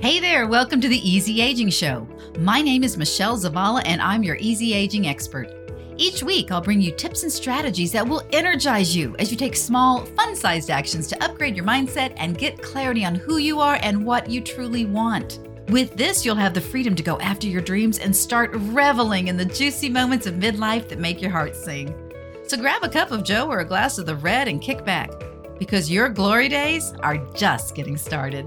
Hey there, welcome to the Easy Aging Show. My name is Michelle Zavala, and I'm your easy aging expert. Each week, I'll bring you tips and strategies that will energize you as you take small, fun sized actions to upgrade your mindset and get clarity on who you are and what you truly want. With this, you'll have the freedom to go after your dreams and start reveling in the juicy moments of midlife that make your heart sing. So grab a cup of Joe or a glass of the red and kick back, because your glory days are just getting started.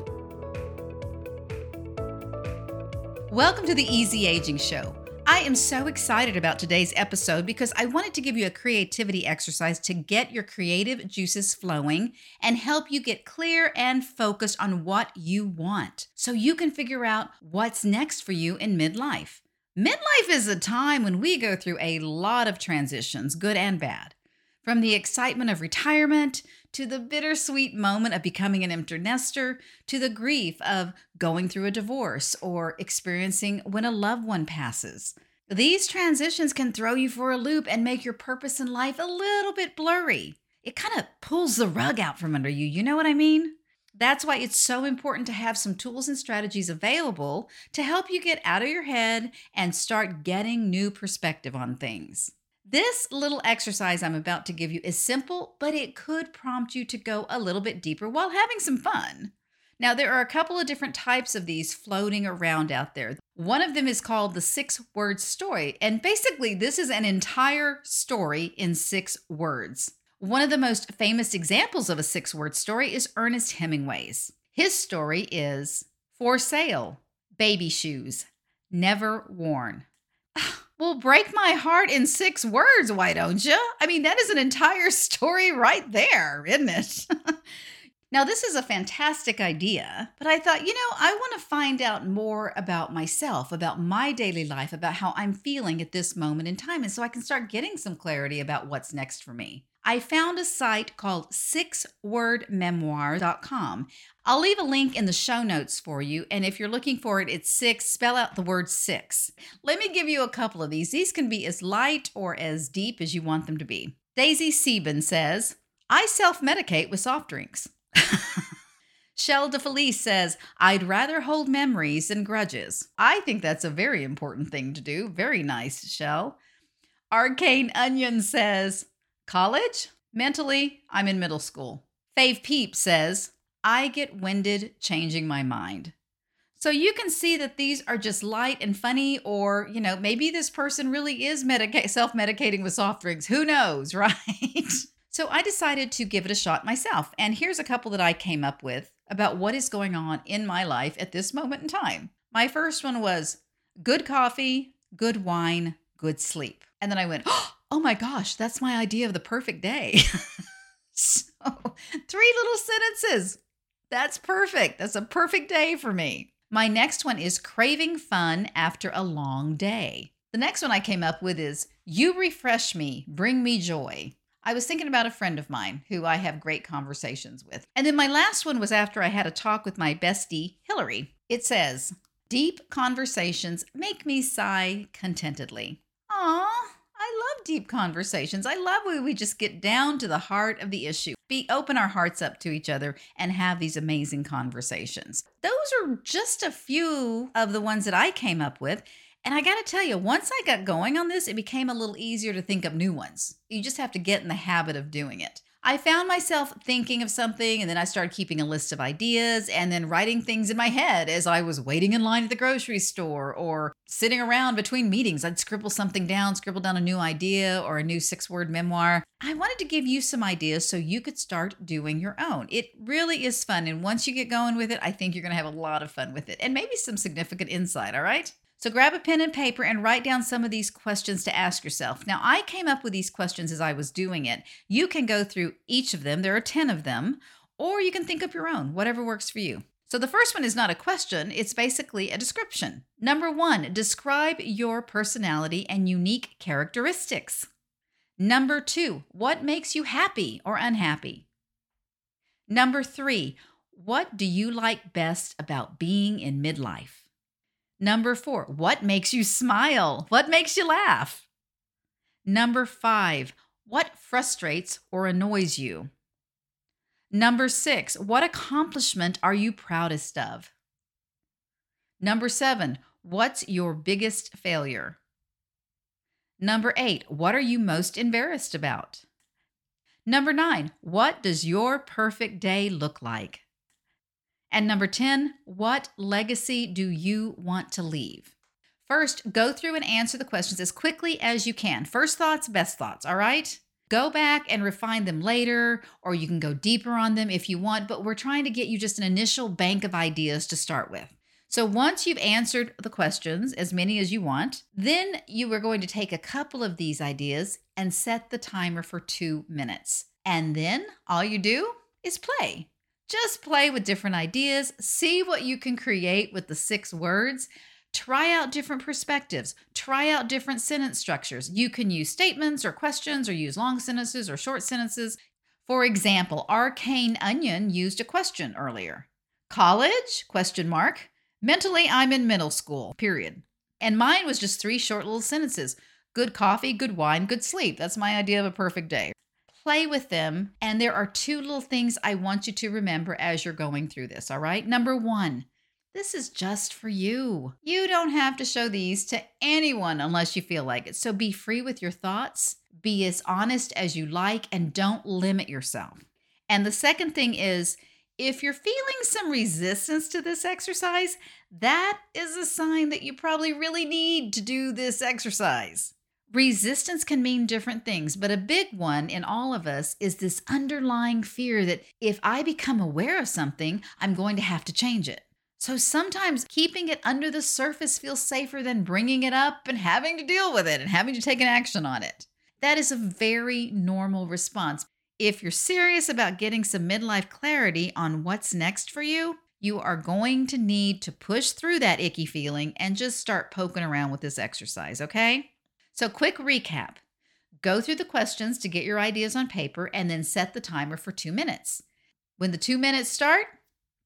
Welcome to the Easy Aging Show. I am so excited about today's episode because I wanted to give you a creativity exercise to get your creative juices flowing and help you get clear and focused on what you want so you can figure out what's next for you in midlife. Midlife is a time when we go through a lot of transitions, good and bad. From the excitement of retirement to the bittersweet moment of becoming an empty nester, to the grief of going through a divorce or experiencing when a loved one passes. These transitions can throw you for a loop and make your purpose in life a little bit blurry. It kind of pulls the rug out from under you, you know what I mean? That's why it's so important to have some tools and strategies available to help you get out of your head and start getting new perspective on things. This little exercise I'm about to give you is simple, but it could prompt you to go a little bit deeper while having some fun. Now, there are a couple of different types of these floating around out there. One of them is called the six word story. And basically, this is an entire story in six words. One of the most famous examples of a six word story is Ernest Hemingway's. His story is For Sale, Baby Shoes, Never Worn. Well, break my heart in six words, why don't you? I mean, that is an entire story right there, isn't it? now, this is a fantastic idea, but I thought, you know, I want to find out more about myself, about my daily life, about how I'm feeling at this moment in time. And so I can start getting some clarity about what's next for me. I found a site called sixwordmemoir.com. I'll leave a link in the show notes for you. And if you're looking for it, it's six, spell out the word six. Let me give you a couple of these. These can be as light or as deep as you want them to be. Daisy Sieben says, I self medicate with soft drinks. Shell DeFelice says, I'd rather hold memories than grudges. I think that's a very important thing to do. Very nice, Shell. Arcane Onion says, College? Mentally, I'm in middle school. Fave Peep says, I get winded changing my mind. So you can see that these are just light and funny, or, you know, maybe this person really is medica- self medicating with soft drinks. Who knows, right? so I decided to give it a shot myself. And here's a couple that I came up with about what is going on in my life at this moment in time. My first one was good coffee, good wine, good sleep. And then I went, oh Oh my gosh, that's my idea of the perfect day. so, three little sentences that's perfect. That's a perfect day for me. My next one is craving fun after a long day. The next one I came up with is You refresh me, bring me joy. I was thinking about a friend of mine who I have great conversations with. And then my last one was after I had a talk with my bestie, Hillary. It says, Deep conversations make me sigh contentedly. Aw, I love deep conversations. I love when we just get down to the heart of the issue, be open our hearts up to each other, and have these amazing conversations. Those are just a few of the ones that I came up with. And I got to tell you, once I got going on this, it became a little easier to think of new ones. You just have to get in the habit of doing it. I found myself thinking of something and then I started keeping a list of ideas and then writing things in my head as I was waiting in line at the grocery store or sitting around between meetings. I'd scribble something down, scribble down a new idea or a new six word memoir. I wanted to give you some ideas so you could start doing your own. It really is fun. And once you get going with it, I think you're going to have a lot of fun with it and maybe some significant insight. All right. So grab a pen and paper and write down some of these questions to ask yourself. Now, I came up with these questions as I was doing it. You can go through each of them, there are 10 of them, or you can think up your own, whatever works for you. So the first one is not a question, it's basically a description. Number one, describe your personality and unique characteristics. Number two, what makes you happy or unhappy? Number three, what do you like best about being in midlife? Number four, what makes you smile? What makes you laugh? Number five, what frustrates or annoys you? Number six, what accomplishment are you proudest of? Number seven, what's your biggest failure? Number eight, what are you most embarrassed about? Number nine, what does your perfect day look like? And number 10, what legacy do you want to leave? First, go through and answer the questions as quickly as you can. First thoughts, best thoughts, all right? Go back and refine them later, or you can go deeper on them if you want, but we're trying to get you just an initial bank of ideas to start with. So once you've answered the questions, as many as you want, then you are going to take a couple of these ideas and set the timer for two minutes. And then all you do is play. Just play with different ideas, see what you can create with the six words. Try out different perspectives. Try out different sentence structures. You can use statements or questions or use long sentences or short sentences. For example, Arcane Onion used a question earlier. College? Question mark. Mentally, I'm in middle school. Period. And mine was just three short little sentences. Good coffee, good wine, good sleep. That's my idea of a perfect day. Play with them. And there are two little things I want you to remember as you're going through this, all right? Number one, this is just for you. You don't have to show these to anyone unless you feel like it. So be free with your thoughts, be as honest as you like, and don't limit yourself. And the second thing is, if you're feeling some resistance to this exercise, that is a sign that you probably really need to do this exercise. Resistance can mean different things, but a big one in all of us is this underlying fear that if I become aware of something, I'm going to have to change it. So sometimes keeping it under the surface feels safer than bringing it up and having to deal with it and having to take an action on it. That is a very normal response. If you're serious about getting some midlife clarity on what's next for you, you are going to need to push through that icky feeling and just start poking around with this exercise, okay? So, quick recap go through the questions to get your ideas on paper and then set the timer for two minutes. When the two minutes start,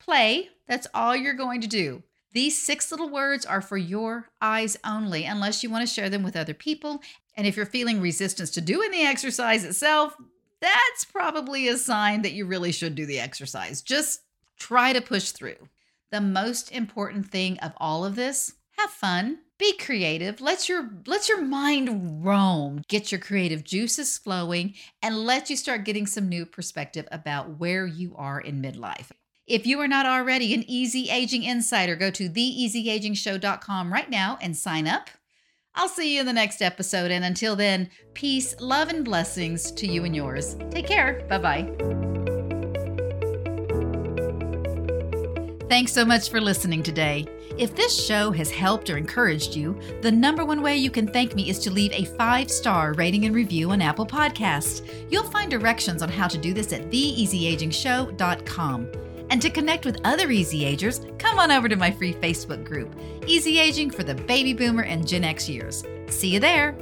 play. That's all you're going to do. These six little words are for your eyes only, unless you want to share them with other people. And if you're feeling resistance to doing the exercise itself, that's probably a sign that you really should do the exercise. Just try to push through. The most important thing of all of this, have fun, be creative, let your let your mind roam, get your creative juices flowing and let you start getting some new perspective about where you are in midlife. If you are not already an Easy Aging Insider, go to theeasyagingshow.com right now and sign up. I'll see you in the next episode. And until then, peace, love, and blessings to you and yours. Take care. Bye bye. Thanks so much for listening today. If this show has helped or encouraged you, the number one way you can thank me is to leave a five star rating and review on Apple Podcasts. You'll find directions on how to do this at theeasyagingshow.com. And to connect with other Easy Agers, come on over to my free Facebook group, Easy Aging for the Baby Boomer and Gen X years. See you there.